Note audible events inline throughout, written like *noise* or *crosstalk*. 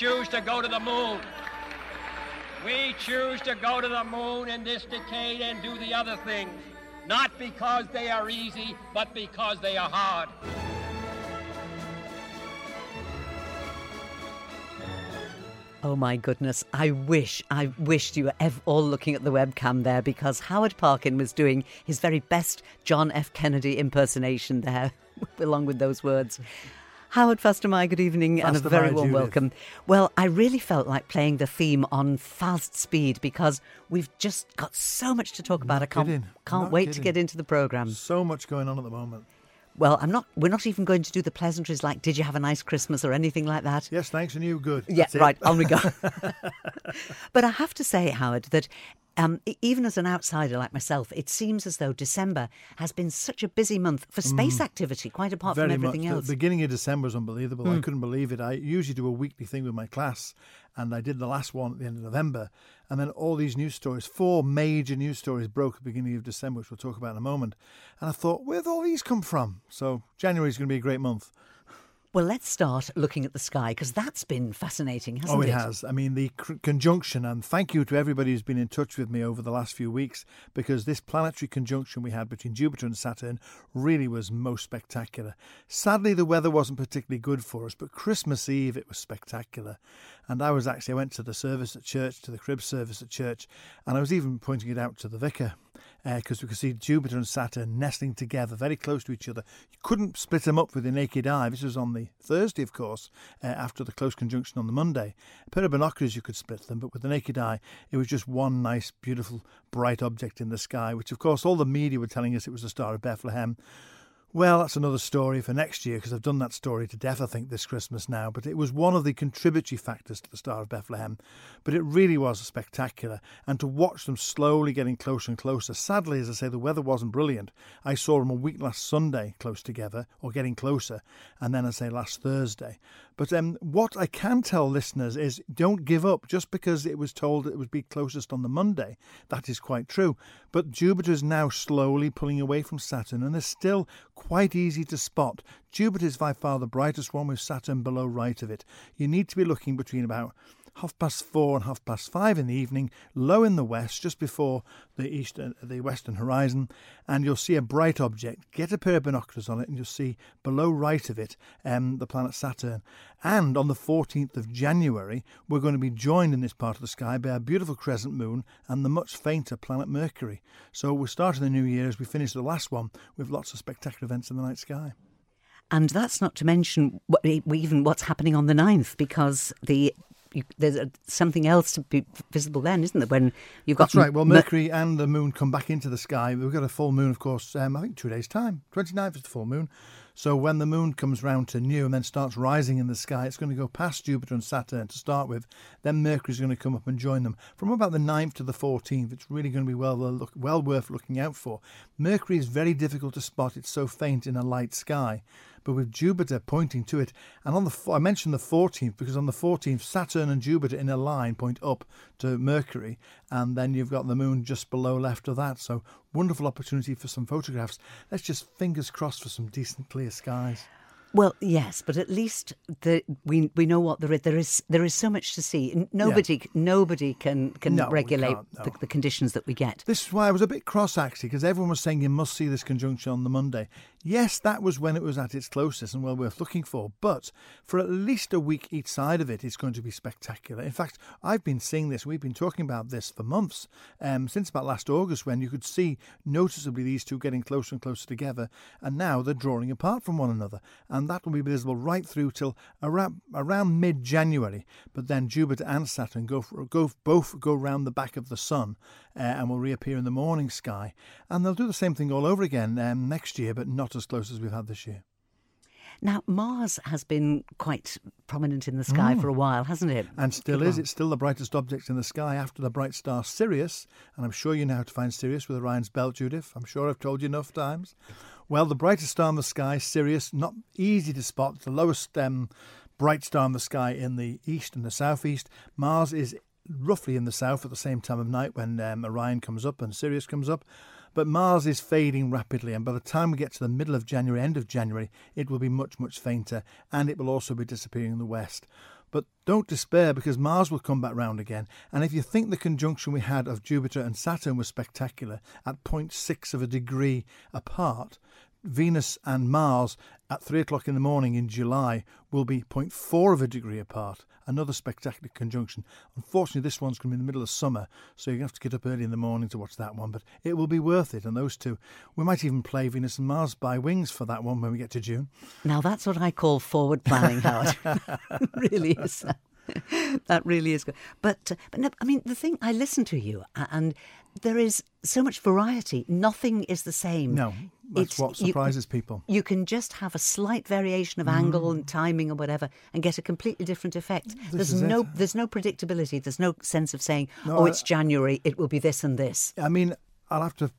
choose to go to the moon. We choose to go to the moon in this decade and do the other things, not because they are easy, but because they are hard. Oh my goodness. I wish, I wished you were all looking at the webcam there because Howard Parkin was doing his very best John F. Kennedy impersonation there, *laughs* along with those words. Howard fastyr mie, good evening and a very warm Judith. welcome. Well, I really felt like playing the theme on fast speed because we've just got so much to talk about. I can't, kidding. can't Not wait to get into the programme. So much going on at the moment. Well, I'm not. We're not even going to do the pleasantries like "Did you have a nice Christmas" or anything like that. Yes, thanks, and you good. Yeah, That's it. right. On we go. *laughs* *laughs* but I have to say, Howard, that um, even as an outsider like myself, it seems as though December has been such a busy month for space activity, quite apart Mm. Very from everything much. else. Hmm. The beginning of December was unbelievable. I couldn't believe it. I usually do a weekly thing with my class, and I did the last one at the end of November. And then all these news stories, four major news stories broke at the beginning of December, which we'll talk about in a moment. And I thought, where'd all these come from? So January is going to be a great month. Well, let's start looking at the sky because that's been fascinating, hasn't it? oh, it? it has. I mean, the c- conjunction, and thank you to everybody who's been in touch with me over the last few weeks, because this planetary conjunction we had between Jupiter and Saturn really was most spectacular. Sadly, the weather wasn't particularly good for us, but Christmas Eve it was spectacular. And I was actually, I went to the service at church, to the crib service at church, and I was even pointing it out to the vicar because we could see Jupiter and Saturn nestling together very close to each other. You couldn't split them up with the naked eye. This was on the Thursday, of course, uh, after the close conjunction on the Monday. A pair of binoculars, you could split them, but with the naked eye, it was just one nice, beautiful, bright object in the sky, which, of course, all the media were telling us it was the Star of Bethlehem. Well, that's another story for next year because I've done that story to death, I think, this Christmas now. But it was one of the contributory factors to the Star of Bethlehem. But it really was spectacular. And to watch them slowly getting closer and closer. Sadly, as I say, the weather wasn't brilliant. I saw them a week last Sunday close together, or getting closer, and then I say last Thursday. But um, what I can tell listeners is don't give up just because it was told it would be closest on the Monday. That is quite true. But Jupiter is now slowly pulling away from Saturn and is still quite easy to spot. Jupiter is by far the brightest one with Saturn below right of it. You need to be looking between about half past four and half past five in the evening, low in the west, just before the eastern, the western horizon, and you'll see a bright object. Get a pair of binoculars on it, and you'll see below right of it um, the planet Saturn. And on the 14th of January, we're going to be joined in this part of the sky by a beautiful crescent moon and the much fainter planet Mercury. So we're starting the new year as we finish the last one with lots of spectacular events in the night sky. And that's not to mention even what's happening on the 9th because the you, there's a, something else to be visible then, isn't there? When you've got That's right. Well, Mer- Mercury and the moon come back into the sky. We've got a full moon, of course, um, I think two days' time. 29th is the full moon. So when the moon comes round to new and then starts rising in the sky, it's going to go past Jupiter and Saturn to start with. Then Mercury's going to come up and join them. From about the 9th to the 14th, it's really going to be well, well worth looking out for. Mercury is very difficult to spot. It's so faint in a light sky. But with Jupiter pointing to it, and on the I mentioned the 14th because on the 14th Saturn and Jupiter in a line point up to Mercury, and then you've got the Moon just below left of that. So wonderful opportunity for some photographs. Let's just fingers crossed for some decent clear skies. Well, yes, but at least the, we we know what there is. There is there is so much to see. Nobody nobody can can No, regulate no. the, the conditions that we get. This is why I was a bit cross actually, because everyone was saying you must see this conjunction on the Monday. Yes, that was when it was at its closest and well worth looking for, but for at least a week each side of it, it's going to be spectacular. In fact, I've been seeing this, we've been talking about this for months, um, since about last August, when you could see noticeably these two getting closer and closer together, and now they're drawing apart from one another. And that will be visible right through till around, around mid January. But then Jupiter and Saturn go, for, go both go round the back of the Sun uh, and will reappear in the morning sky. And they'll do the same thing all over again um, next year, but not as close as we've had this year. Now Mars has been quite prominent in the sky Mm. for a while, hasn't it? And still Good is. one. It's still the brightest object in the sky after the bright star Sirius. And I'm sure you know how to find Sirius with Orion's belt, Judith. I'm sure I've told you enough times. Well, the brightest star in the sky, Sirius, not easy to spot. The lowest um, bright star in the sky in the east and the southeast. Mars is roughly in the south at the same time of night when um, Orion comes up and Sirius comes up. But Mars is fading rapidly, and by the time we get to the middle of January, end of January, it will be much, much fainter, and it will also be disappearing in the west. But don't despair because Mars will come back round again. And if you think the conjunction we had of Jupiter and Saturn was spectacular at 0.6 of a degree apart, Venus and Mars at three o'clock in the morning in July will be 0.4 of a degree apart. Another spectacular conjunction. Unfortunately, this one's going to be in the middle of summer, so you're going to have to get up early in the morning to watch that one, but it will be worth it. And those two, we might even play Venus and Mars by wings for that one when we get to June. Now, that's what I call forward planning, Howard. *laughs* *laughs* really is. *laughs* that really is good. But, but no, I mean, the thing, I listen to you, and there is so much variety. Nothing is the same. No, that's what surprises you, people. You can just have a slight variation of mm. angle and timing or whatever, and get a completely different effect. This there's no, it. there's no predictability. There's no sense of saying, no, "Oh, it's January. It will be this and this." I mean, I'll have to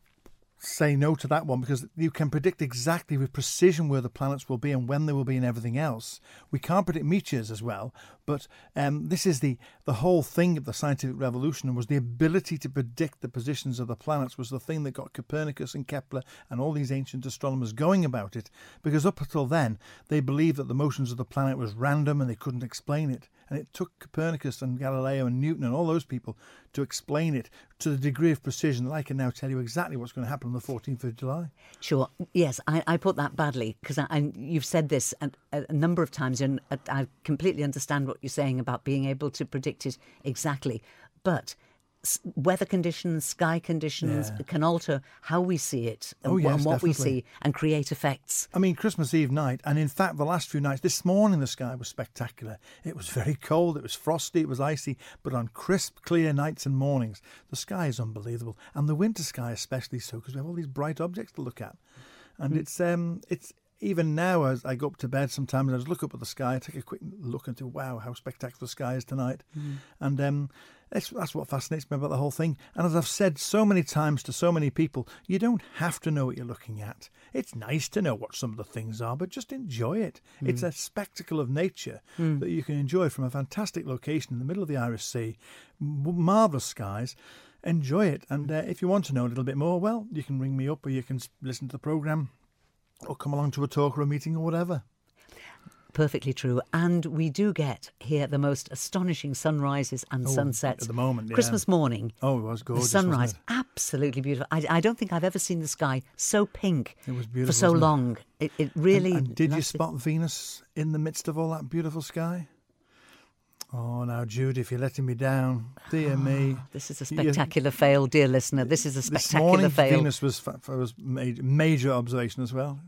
say no to that one because you can predict exactly with precision where the planets will be and when they will be and everything else. We can't predict meteors as well, but um, this is the the whole thing of the scientific revolution was the ability to predict the positions of the planets was the thing that got Copernicus and Kepler and all these ancient astronomers going about it because up until then they believed that the motions of the planet was random and they couldn't explain it. And it took Copernicus and Galileo and Newton and all those people to explain it to the degree of precision that I can now tell you exactly what's going to happen on the 14th of July. Sure. Yes, I, I put that badly because you've said this a, a, number of times, and I completely understand what you're saying about being able to predict it exactly. But weather conditions, sky conditions yeah. can alter how we see it and, oh, yes, and what definitely. we see and create effects. I mean, Christmas Eve night, and in fact, the last few nights, this morning the sky was spectacular. It was very cold, it was frosty, it was icy, but on crisp, clear nights and mornings, the sky is unbelievable. And the winter sky, especially so, because we have all these bright objects to look at. And mm. it's um, it's even now, as I go up to bed, sometimes I just look up at the sky, I take a quick look and think, wow, how spectacular the sky is tonight. Mm. And um, that's, that's what fascinates me about the whole thing. And as I've said so many times to so many people, you don't have to know what you're looking at. It's nice to know what some of the things are, but just enjoy it. Mm. It's a spectacle of nature mm. that you can enjoy from a fantastic location in the middle of the Irish Sea, marvellous skies enjoy it. And uh, if you want to know a little bit more, well, you can ring me up or you can listen to the programme or come along to a talk or a meeting or whatever. Perfectly true. And we do get here the most astonishing sunrises and oh, sunsets. At the moment, yeah. Christmas morning. Oh, it was gorgeous. The sunrise, absolutely beautiful. I, I, don't think I've ever seen the sky so pink it was beautiful, for so long. It, it really. And, and did you spot Venus in the midst of all that beautiful sky? Oh, now, Jude, if you're letting me down, dear oh, me. Ah, this is a spectacular you, fail, dear listener. This is a spectacular this morning, fail. Venus was, was major observation as well.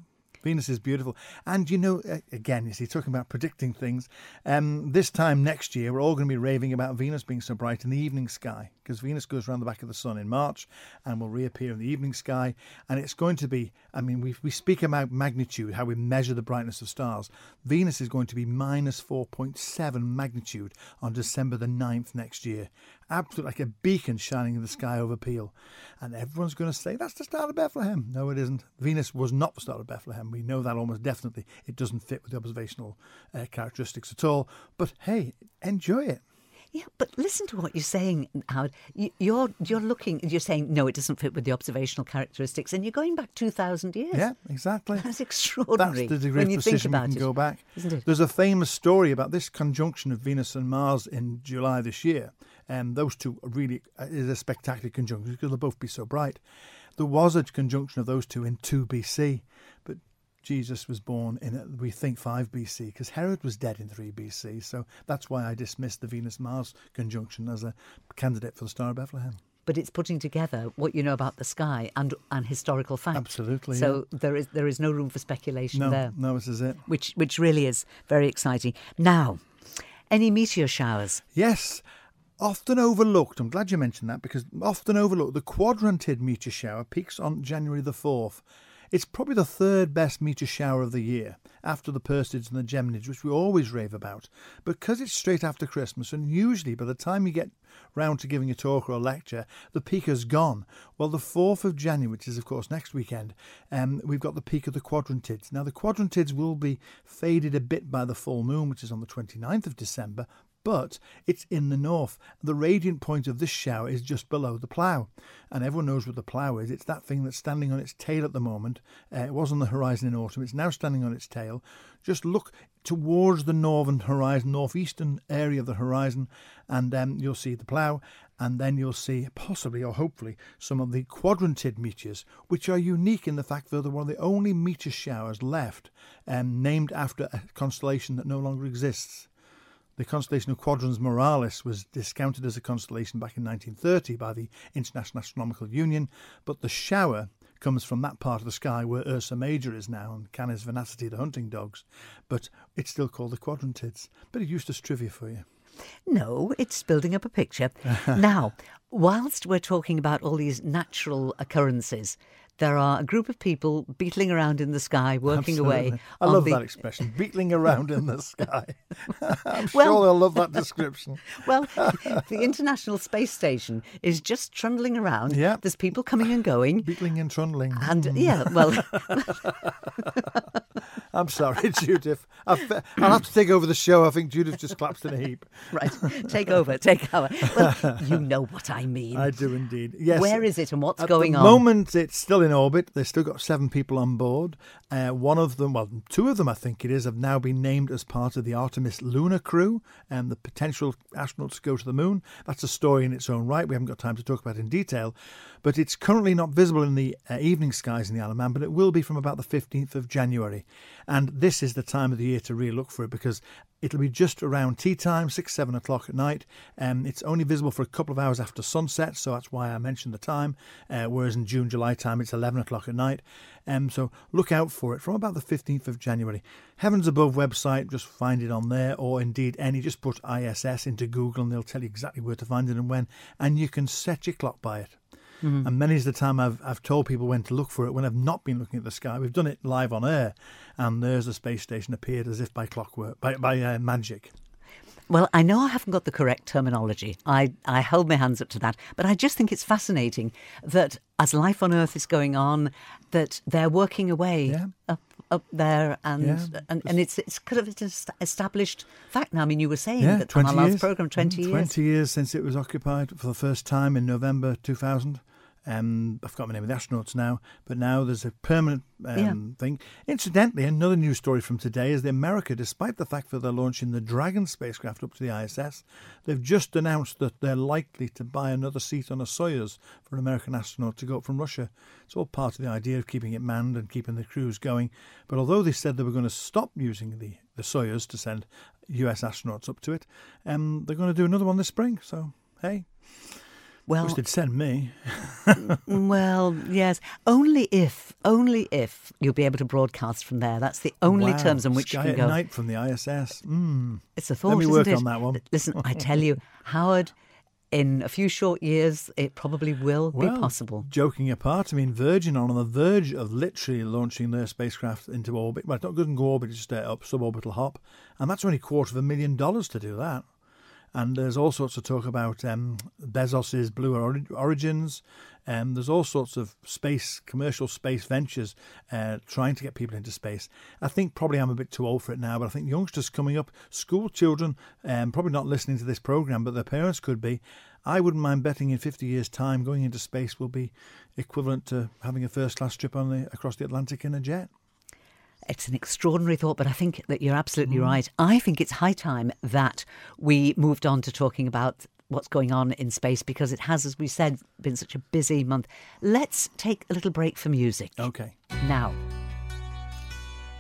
Venus is beautiful. And you know, again, you see, talking about predicting things, um, this time next year, we're all going to be raving about Venus being so bright in the evening sky because Venus goes around the back of the sun in March and will reappear in the evening sky. And it's going to be, I mean, we, we speak about magnitude, how we measure the brightness of stars. Venus is going to be minus 4.7 magnitude on December the 9th next year absolutely like a beacon shining in the sky over Peel. And everyone's going to say, that's the star of Bethlehem. No, it isn't. Venus was not the star of Bethlehem. We know that almost definitely. It doesn't fit with the observational uh, characteristics at all. But hey, enjoy it. Yeah, but listen to what you're saying, Howard. You're you're looking. You're saying no, it doesn't fit with the observational characteristics, and you're going back two thousand years. Yeah, exactly. That's extraordinary. That's the degree when of precision we can it, go back. Isn't it? There's a famous story about this conjunction of Venus and Mars in July this year, and those two really uh, is a spectacular conjunction because they'll both be so bright. There was a conjunction of those two in 2 BC, but Jesus was born in, we think, 5 BC, because Herod was dead in 3 BC. So that's why I dismissed the Venus Mars conjunction as a candidate for the Star of Bethlehem. But it's putting together what you know about the sky and and historical fact. Absolutely. So yeah. there is there is no room for speculation no, there. No, this is it. Which which really is very exciting. Now, any meteor showers? Yes often overlooked. I'm glad you mentioned that because often overlooked. The quadrantid meteor shower peaks on January the 4th it's probably the third best meteor shower of the year, after the Perseids and the Geminids, which we always rave about. Because it's straight after Christmas, and usually by the time you get round to giving a talk or a lecture, the peak has gone. Well, the 4th of January, which is, of course, next weekend, um, we've got the peak of the quadrantids. Now, the quadrantids will be faded a bit by the full moon, which is on the 29th of December, but it's in the north. The radiant point of this shower is just below the plough. And everyone knows what the plough is. It's that thing that's standing on its tail at the moment. Uh, it was on the horizon in autumn. It's now standing on its tail. Just look towards the northern horizon, northeastern area of the horizon, and um, you'll see the plough and then you'll see possibly or hopefully some of the quadrantid meteors, which are unique in the fact that they're one of the only meteor showers left um, named after a constellation that no longer exists. The constellation of Quadrans Muralis was discounted as a constellation back in 1930 by the International Astronomical Union, but the shower comes from that part of the sky where Ursa Major is now and Canes Venatici, the hunting dogs, but it's still called the Quadrantids. But it used as trivia for you. No, it's building up a picture. *laughs* now, whilst we're talking about all these natural occurrences, there are a group of people beetling around in the sky, working Absolutely. away. I love the, that expression, beetling around in the sky. *laughs* I'm Well- sure they'll love that description. *laughs* Well, *laughs* the International Space Station is just trundling around. Yeah. There's people coming and going. Beetling and trundling. And yeah, well, I'm sorry, *laughs* Judith. I've, I'll have to take over the show. I think Judith just collapsed in a heap. *laughs* right, take over, take over. Well, *laughs* you know what I mean. I do indeed. Yes. Where is it and what's At going on? At the moment, it's still in orbit. They've still got seven people on board. Uh, one of them, well, two of them, I think it is, have now been named as part of the Artemis lunar crew and the potential astronauts to go to the moon. That's a story in its own right. We haven't got time to talk about it in detail. But it's currently not visible in the uh, evening skies in the Isle of Man, but it will be from about the 15th of January. And this is the time of the year to really look for it because it'll be just around tea time, six, seven o'clock at night. Um, it's only visible for a couple of hours after sunset, so that's why I mentioned the time. Uh, whereas in June, July time, it's 11 o'clock at night. Um, so look out for it from about the 15th of January. Heavens Above website, just find it on there, or indeed any, just put ISS into Google and they'll tell you exactly where to find it and when, and you can set your clock by it. And many's the time I've I've told people when to look for it when I've not been looking at the sky. We've done it live on air, and there's the space station appeared as if by clockwork, by by uh, magic. Well, I know I haven't got the correct terminology. I, I hold my hands up to that. But I just think it's fascinating that as life on Earth is going on, that they're working away Yeah. up up there, and Yeah. and, and it's it's kind of an established fact now. I mean, you were saying Yeah, that on our last years. program, twenty Mm, years. Twenty years since it was occupied for the first time in November 2000. Um, I've got my name of the astronauts now, but now there's a permanent um, Yeah. thing. Incidentally, another news story from today is that America, despite the fact that they're launching the Dragon spacecraft up to the ISS, they've just announced that they're likely to buy another seat on a Soyuz for an American astronaut to go up from Russia. It's all part of the idea of keeping it manned and keeping the crews going. But although they said they were going to stop using the, the Soyuz to send US astronauts up to it, um, they're going to do another one this spring. So, hey, well, wish they'd send me. *laughs* well, yes. Only if, only if you'll be able to broadcast from there. That's the only Wow, terms on which Sky you can go. night from the ISS. Mm. It's a thought. Let me work it? on that one. Listen, I tell *laughs* you, Howard. In a few short years, it probably will Well, be possible. Joking apart, I mean, Virgin are on the verge of literally launching their spacecraft into orbit. Well, it's not going to go orbit, it's just a suborbital hop, and that's only a quarter of a million dollars to do that. And there's all sorts of talk about um, Bezos's Blue Origins. Um, there's all sorts of space, commercial space ventures uh, trying to get people into space. I think probably I'm a bit too old for it now, but I think youngsters coming up, school children, um, probably not listening to this program, but their parents could be. I wouldn't mind betting in 50 years' time going into space will be equivalent to having a first class trip on the across the Atlantic in a jet. It's an extraordinary thought, but I think that you're absolutely Mm. right. I think it's high time that we moved on to talking about what's going on in space because it has, as we said, been such a busy month. Let's take a little break for music Okay. now.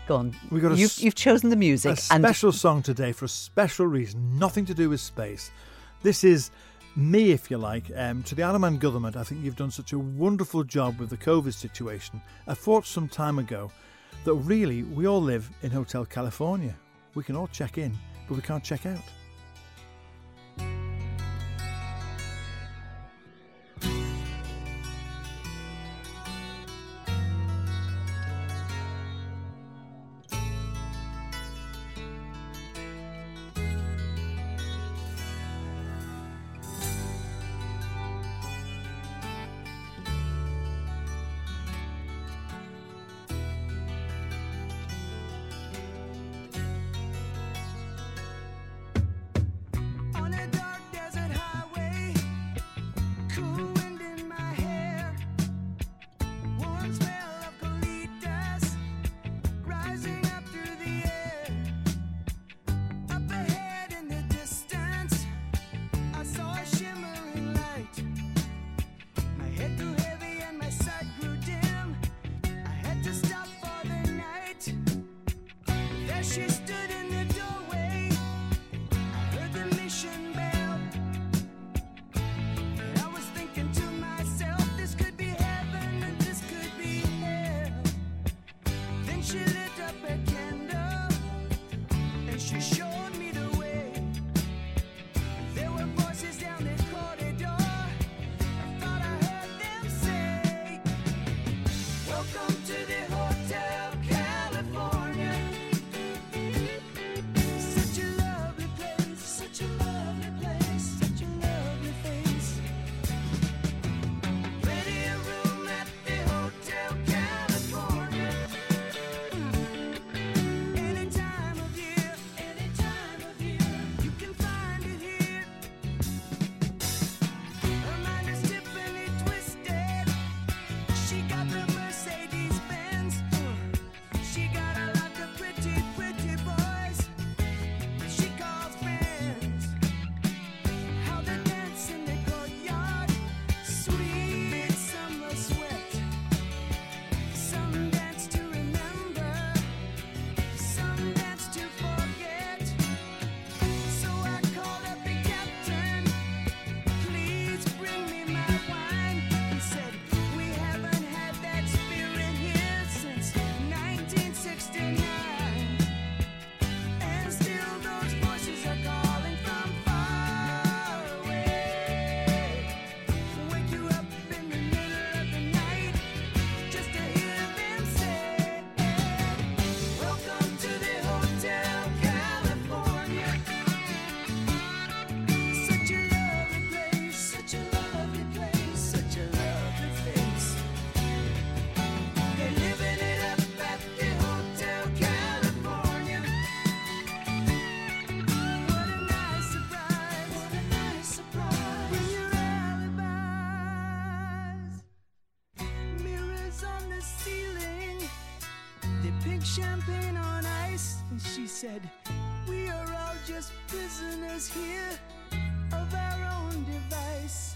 Go on. We got you've, s- you've chosen the music, A special song today for a special reason, nothing to do with space. This is me, if you like, um, to the Isle government. I think you've done such a wonderful job with the COVID situation. I thought some time ago that really we all live in Hotel California. We can all check in, but we can't check out. Champagne on ice. And she said, We are all just prisoners here of our own device.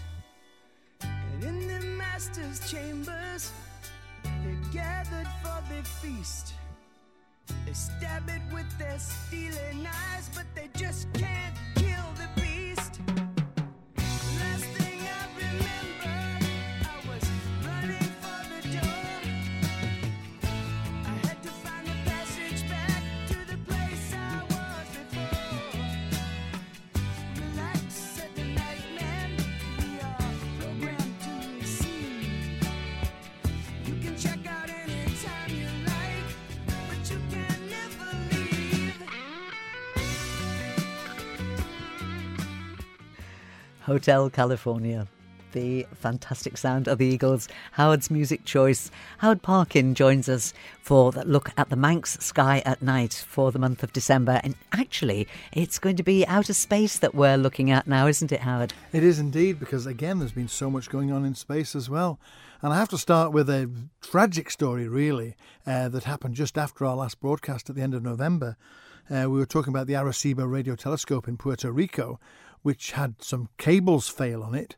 And in the master's chambers, they're gathered for the feast. They stab it with their steely knives, but they just can't Hotel California. The fantastic sound of the Eagles, Howard's music choice. Howard Parkin joins us for that look at the Manx sky at night for the month of December. And actually, it's going to be outer space that we're looking at now, isn't it, Howard? It is indeed, because again, there's been so much going on in space as well. And I have to start with a tragic story, really, uh, that happened just after our last broadcast at the end of November. Uh, we were talking about the Arecibo radio telescope in Puerto Rico, which had some cables fail on it.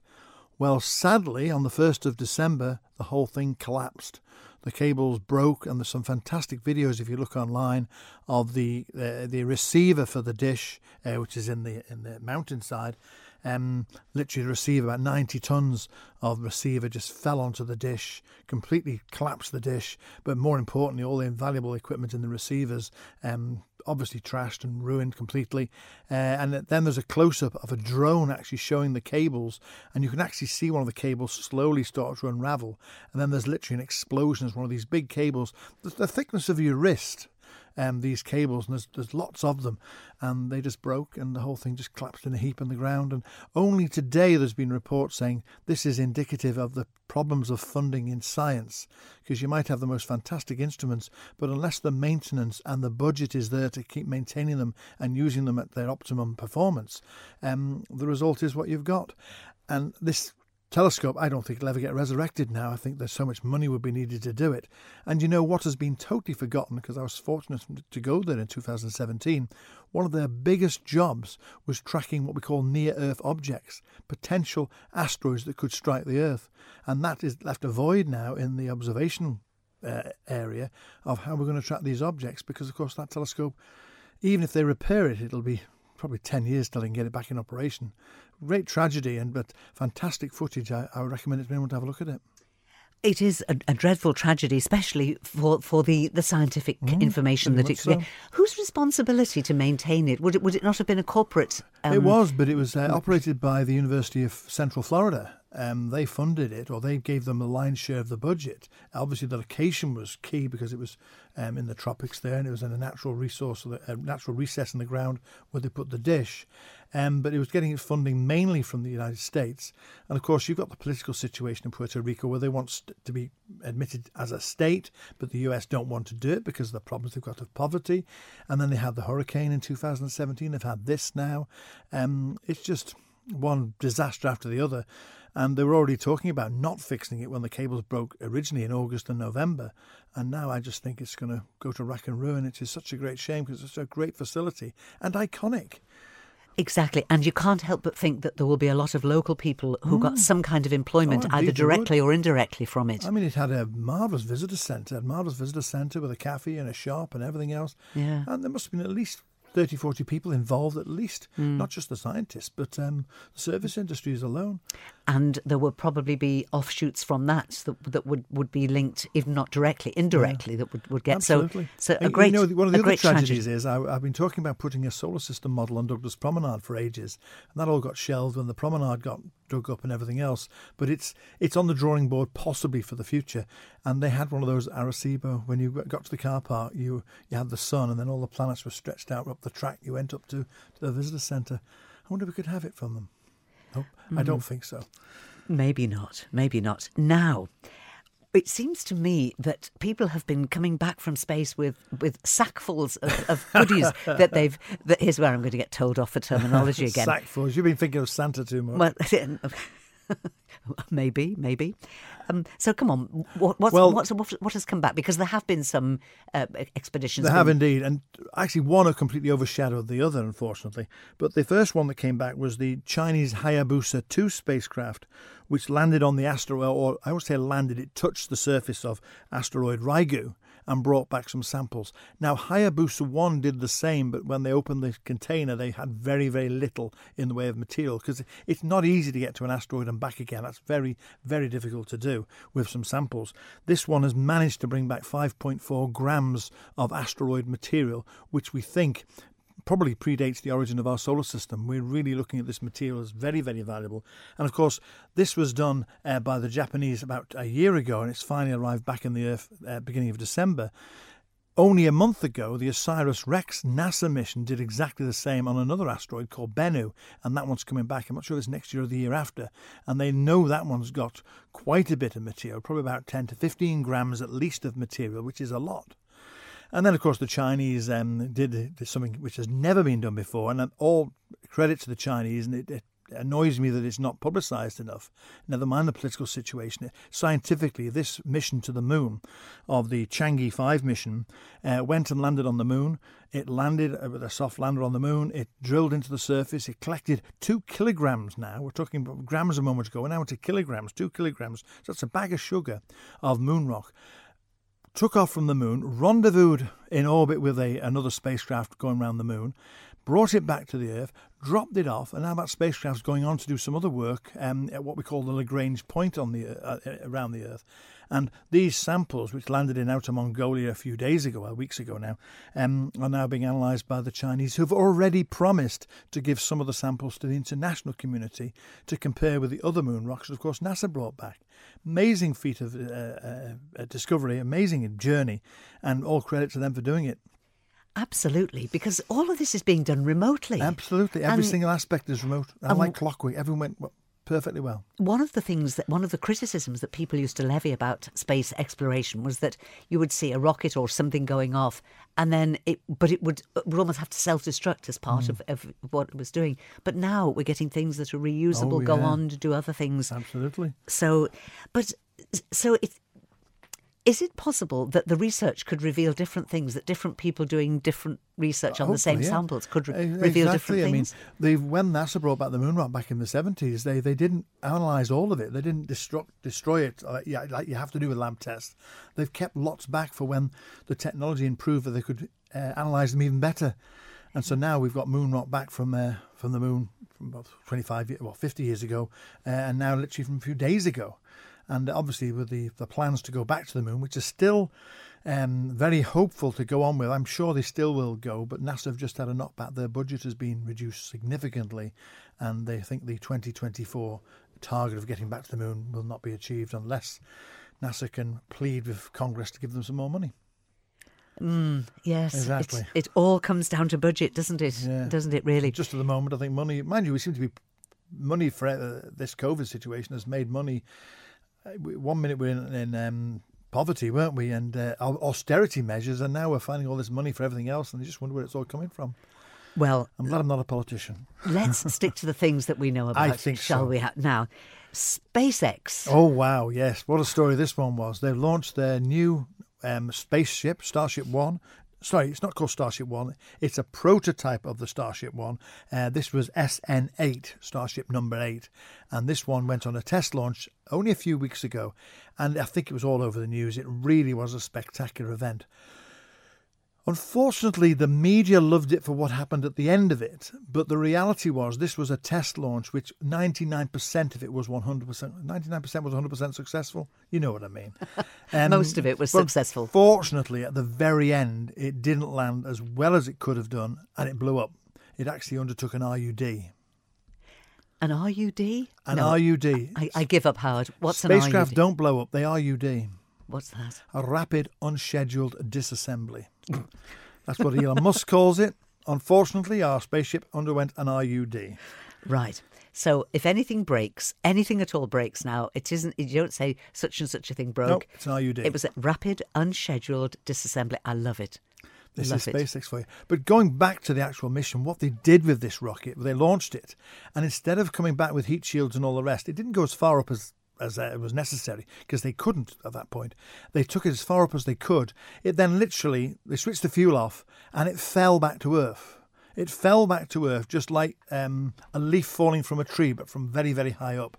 Well, sadly, on the 1st of December, the whole thing collapsed. The cables broke, and there's some fantastic videos if you look online of the uh, the receiver for the dish, uh, which is in the in the mountainside. Um, literally, the receiver, about 90 tons of receiver, just fell onto the dish, completely collapsed the dish. But more importantly, all the invaluable equipment in the receivers um, obviously trashed and ruined completely. Uh, and then there's a close up of a drone actually showing the cables, and you can actually see one of the cables slowly start to unravel. And then there's literally an explosion as one of these big cables, the, the thickness of your wrist. Um, these cables, and there's, there's lots of them, and they just broke, and the whole thing just collapsed in a heap on the ground. And only today there's been reports saying this is indicative of the problems of funding in science, because you might have the most fantastic instruments, but unless the maintenance and the budget is there to keep maintaining them and using them at their optimum performance, um, the result is what you've got. And this telescope, I don't think it'll ever get resurrected now. I think there's so much money would be needed to do it. And you know what has been totally forgotten because I was fortunate to go there in 2017. One of their biggest jobs was tracking what we call near Earth objects, potential asteroids that could strike the Earth. And that is left a void now in the observation uh, area of how we're going to track these objects because, of course, that telescope, even if they repair it, it'll be probably 10 years till they can get it back in operation. Great tragedy, and but fantastic footage. I, I would recommend it to anyone to have a look at it. It is a, a dreadful tragedy, especially for, for the, the scientific information that it so. Whose responsibility to maintain it? Would it would it not have been a corporate? Um, it was, but it was uh, operated by the University of Central Florida. Um, they funded it, or they gave them the lion's share of the budget. Obviously, the location was key because it was um, in the tropics there, and it was in a natural resource, a natural recess in the ground where they put the dish. Um, but it was getting its funding mainly from the United States, and of course, you've got the political situation in Puerto Rico where they want st- to be admitted as a state, but the US don't want to do it because of the problems they've got of poverty. And then they had the hurricane in 2017. They've had this now. Um, it's just one disaster after the other. And they were already talking about not fixing it when the cables broke originally in August and November. And now I just think it's going to go to rack and ruin. It is such a great shame because it's a great facility and iconic. Exactly, and you can't help but think that there will be a lot of local people who got mm. some kind of employment, Oh, either indeed there would. directly or indirectly from it. I mean, it had a marvellous visitor centre, a marvellous visitor centre with a cafe and a shop and everything else. Yeah. And there must have been at least 30, 40 people involved, at least. Not just the scientists, but um, the service industries alone. And there will probably be offshoots from that that, that would, would be linked, if not directly, indirectly, that would, would get Absolutely. so. So a great, You know, one of the other tragedies tragedy. is I, I've been talking about putting a solar system model on Douglas Promenade for ages, and that all got shelved when the promenade got dug up and everything else. But it's it's on the drawing board possibly for the future. And they had one of those Arecibo when you got to the car park, you you had the sun, and then all the planets were stretched out up the track you went up to, to the visitor centre. I wonder if we could have it from them. Nope, I Mm. don't think so. Maybe not. Maybe not. Now, it seems to me that people have been coming back from space with, with sackfuls of, of goodies *laughs* that they've. That, here's where I'm going to get told off for terminology *laughs* again. Sackfuls. You've been thinking of Santa too much. Well, *laughs* *laughs* maybe, maybe. Um, so come on, what, what's, Well- what's, what, what has come back? Because there have been some uh, expeditions. They have indeed, and actually one have completely overshadowed the other, unfortunately. But the first one that came back was the Chinese Hayabusa 2 spacecraft, which landed on the asteroid, or I would say landed, it touched the surface of asteroid Ryugu and brought back some samples. Now, Hayabusa 1 did the same, but when they opened the container, they had very, very little in the way of material because it's not easy to get to an asteroid and back again. That's very, very difficult to do with some samples. This one has managed to bring back 5.4 grams of asteroid material, which we think probably predates the origin of our solar system. We're really looking at this material as very, very valuable. And of course, this was done uh, by the Japanese about a year ago, and it's finally arrived back in the Earth uh, beginning of December. Only a month ago, the OSIRIS REx NASA mission did exactly the same on another asteroid called Bennu, and that one's coming back. I'm not sure it's next year or the year after. And they know that one's got quite a bit of material, probably about 10 to 15 grams at least of material, which is a lot. And then, of course, the Chinese um, did, something which has never been done before, and all credit to the Chinese. And it, it annoys me that it's not publicised enough. Never mind the political situation. Scientifically, this mission to the moon of the Chang'e 5 mission uh, went and landed on the moon. It landed uh, with a soft lander on the moon. It drilled into the surface. It collected two kilograms now. We're talking about grams a moment ago. Now into kilograms, two kilograms. So that's a bag of sugar of moon rock took off from the moon, rendezvoused in orbit with a, another spacecraft going around the moon, brought it back to the Earth, dropped it off, and now that spacecraft's going on to do some other work um, at what we call the Lagrange point on the uh, uh, around the Earth. And these samples, which landed in Outer Mongolia a few days ago, or weeks ago now, um, are now being analysed by the Chinese, who've already promised to give some of the samples to the international community to compare with the other moon rocks that, of course, NASA brought back. Amazing feat of uh, uh, discovery, amazing journey, and all credit to them for doing it. Absolutely, because all of this is being done remotely. Absolutely, every And- single aspect is remote. And and like clockwork, everyone went well, perfectly well. one of the things that one of the criticisms that people used to levy about space exploration was that you would see a rocket or something going off and then it but it would, it would almost have to self-destruct as part Hmm. of, of what it was doing but now we're getting things that are reusable Oh, go on to do other things Absolutely. so but so it is it possible that the research could reveal different things that different people doing different research on the same yeah. samples could re- E- reveal exactly. different I mean, things when NASA brought back the moon rock back in the seventies, they they didn't analyze all of it. They didn't destroy destroy it. Like you have to do with lab tests. They've kept lots back for when the technology improved that they could uh, analyze them even better. And so now we've got moon rock back from uh, from the moon from about 25, years, well, 50 years ago, uh, and now literally from a few days ago. And obviously, with the, the plans to go back to the moon, which is still um, very hopeful to go on with, I'm sure they still will go, but NASA have just had a knockback. Their budget has been reduced significantly, and they think the 2024 target of getting back to the moon will not be achieved unless NASA can plead with Congress to give them some more money. Mm, yes, Exactly. It all comes down to budget, doesn't it? Yeah. Doesn't it really? Just at the moment, I think money, mind you, we seem to be money for uh, this COVID situation has made money. One minute we're in, in um, poverty, weren't we? And uh, austerity measures, and now we're finding all this money for everything else, and I just wonder where it's all coming from. Well, I'm glad I'm not a politician. let's *laughs* stick to the things that we know about. I think shall so. we? Ha- now, SpaceX. Oh wow, yes, what a story this one was. They've launched their new um, spaceship, Starship One. Sorry, it's not called Starship One. It's a prototype of the Starship One. Uh, this was SN8, Starship Number Eight, and this one went on a test launch only a few weeks ago, and I think it was all over the news. It really was a spectacular event. Unfortunately, the media loved it for what happened at the end of it, but the reality was this was a test launch, which 99% of it was 100%. 99% was 100% successful. You know what I mean. Um, *laughs* Most of it was successful. Fortunately, at the very end, it didn't land as well as it could have done, and it blew up. It actually undertook an RUD. An RUD? An No, RUD. I, I give up, Howard. What's an Spacecraft RUD? don't blow up; they RUD. What's that? a rapid unscheduled disassembly. That's what Elon Musk calls it. Unfortunately, our spaceship underwent an RUD. Right. So if anything breaks, anything at all breaks now, it isn't. You don't say such and such a thing broke. Nope, it's an RUD. It was a rapid, unscheduled disassembly. I love it. This Love is it. For you. But going back to the actual mission, what they did with this rocket, they launched it, and instead of coming back with heat shields and all the rest, it didn't go as far up as as it was necessary because they couldn't at that point. They took it as far up as they could. It then literally they switched the fuel off, and it fell back to Earth. It fell back to Earth just like um, a leaf falling from a tree, but from very very high up.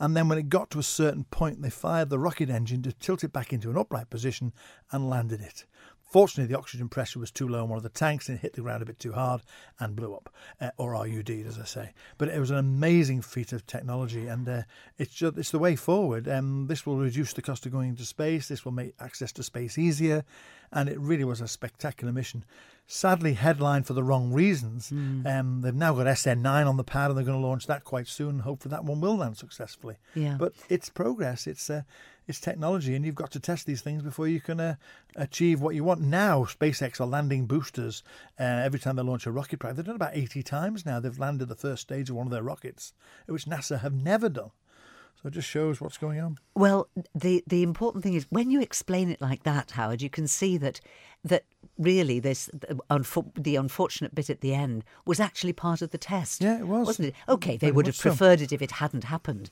And then when it got to a certain point, they fired the rocket engine to tilt it back into an upright position and landed it. Fortunately, the oxygen pressure was too low in one of the tanks and it hit the ground a bit too hard and blew up, uh, or RUD, as I say. But it was an amazing feat of technology, and uh, it's just, it's the way forward. Um, this will reduce the cost of going into space. This will make access to space easier, and it really was a spectacular mission. Sadly, headlined for the wrong reasons. Um, they've now got SN9 on the pad, and they're going to launch that quite soon. Hopefully, that one will land successfully. Yeah. But it's progress. It's uh, it's technology, and you've got to test these things before you can uh, achieve what you want. Now, SpaceX are landing boosters uh, every time they launch a rocket. They've done about eighty times now. They've landed the first stage of one of their rockets, which NASA have never done. So it just shows what's going on. Well, the the important thing is when you explain it like that, Howard, you can see that that really this the, the unfortunate bit at the end was actually part of the test. Yeah, it was. wasn't it? Okay, they would have so. preferred it if it hadn't happened,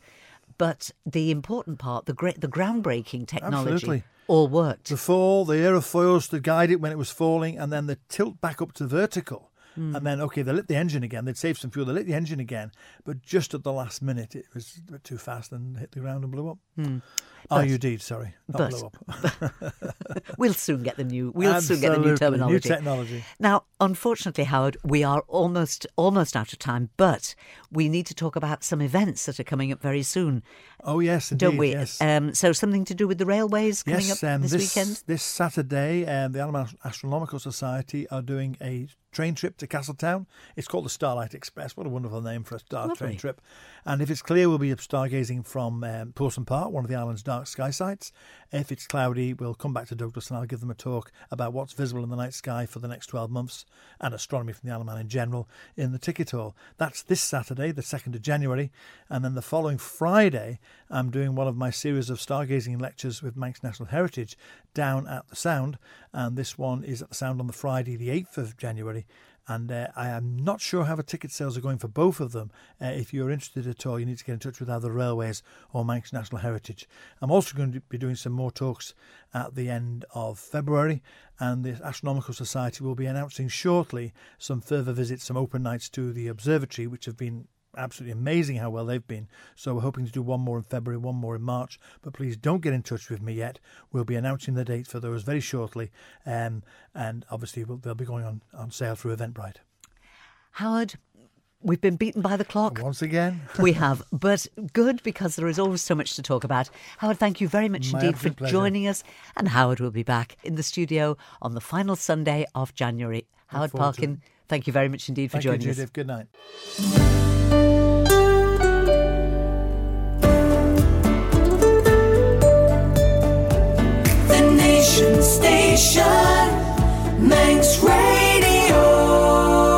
but the important part, the great, the groundbreaking technology, Absolutely. all worked. The fall, the aerofoils to guide it when it was falling, and then the tilt back up to vertical. Hmm. And then, okay, they lit the engine again. They'd saved some fuel. They lit the engine again, but just at the last minute, it was a bit too fast and hit the ground and blew up. RUD, sorry, not blew up. *laughs* *laughs* We'll soon get the new. We'll soon get the new terminology. New technology. Now, unfortunately, Howard, we are almost almost out of time, but we need to talk about some events that are coming up very soon, Oh yes, indeed. don't we? Yes. Um, so something to do with the railways coming yes, up um, this, weekend. This Saturday, um, the Animal Astronomical Society are doing a train trip to Castletown. It's called the Starlight Express. What a wonderful name for a star Lovely. train trip. And if it's clear, we'll be stargazing from um, Poulsom Park, one of the island's dark sky sites. If it's cloudy, we'll come back to Douglas and I'll give them a talk about what's visible in the night sky for the next 12 months and astronomy from the Isle of Man in general in the ticket hall. That's this Saturday, the 2nd of January. And then the following Friday, I'm doing one of my series of stargazing lectures with Manx National Heritage down at the Sound. And this one is at the Sound on the Friday, the 8th of January. And uh, I am not sure how the ticket sales are going for both of them. Uh, if you're interested at all, you need to get in touch with either Railways or Manx National Heritage. I'm also going to be doing some more talks at the end of February, and the Astronomical Society will be announcing shortly some further visits, some open nights to the observatory, which have been absolutely amazing how well they've been. So we're hoping to do one more in February, one more in March. But please don't get in touch with me yet. We'll be announcing the dates for those very shortly, um, and obviously we'll, they'll be going on, on sale through Eventbrite. Howard, we've been beaten by the clock. Once again. *laughs* we have, but good because there is always so much to talk about. Howard, thank you very much My indeed for pleasure. joining us. And Howard will be back in the studio on the final Sunday of January. Howard Parkin, thank you very much indeed for Thank you, joining us. Judith. Good night. Station, Manx Radio.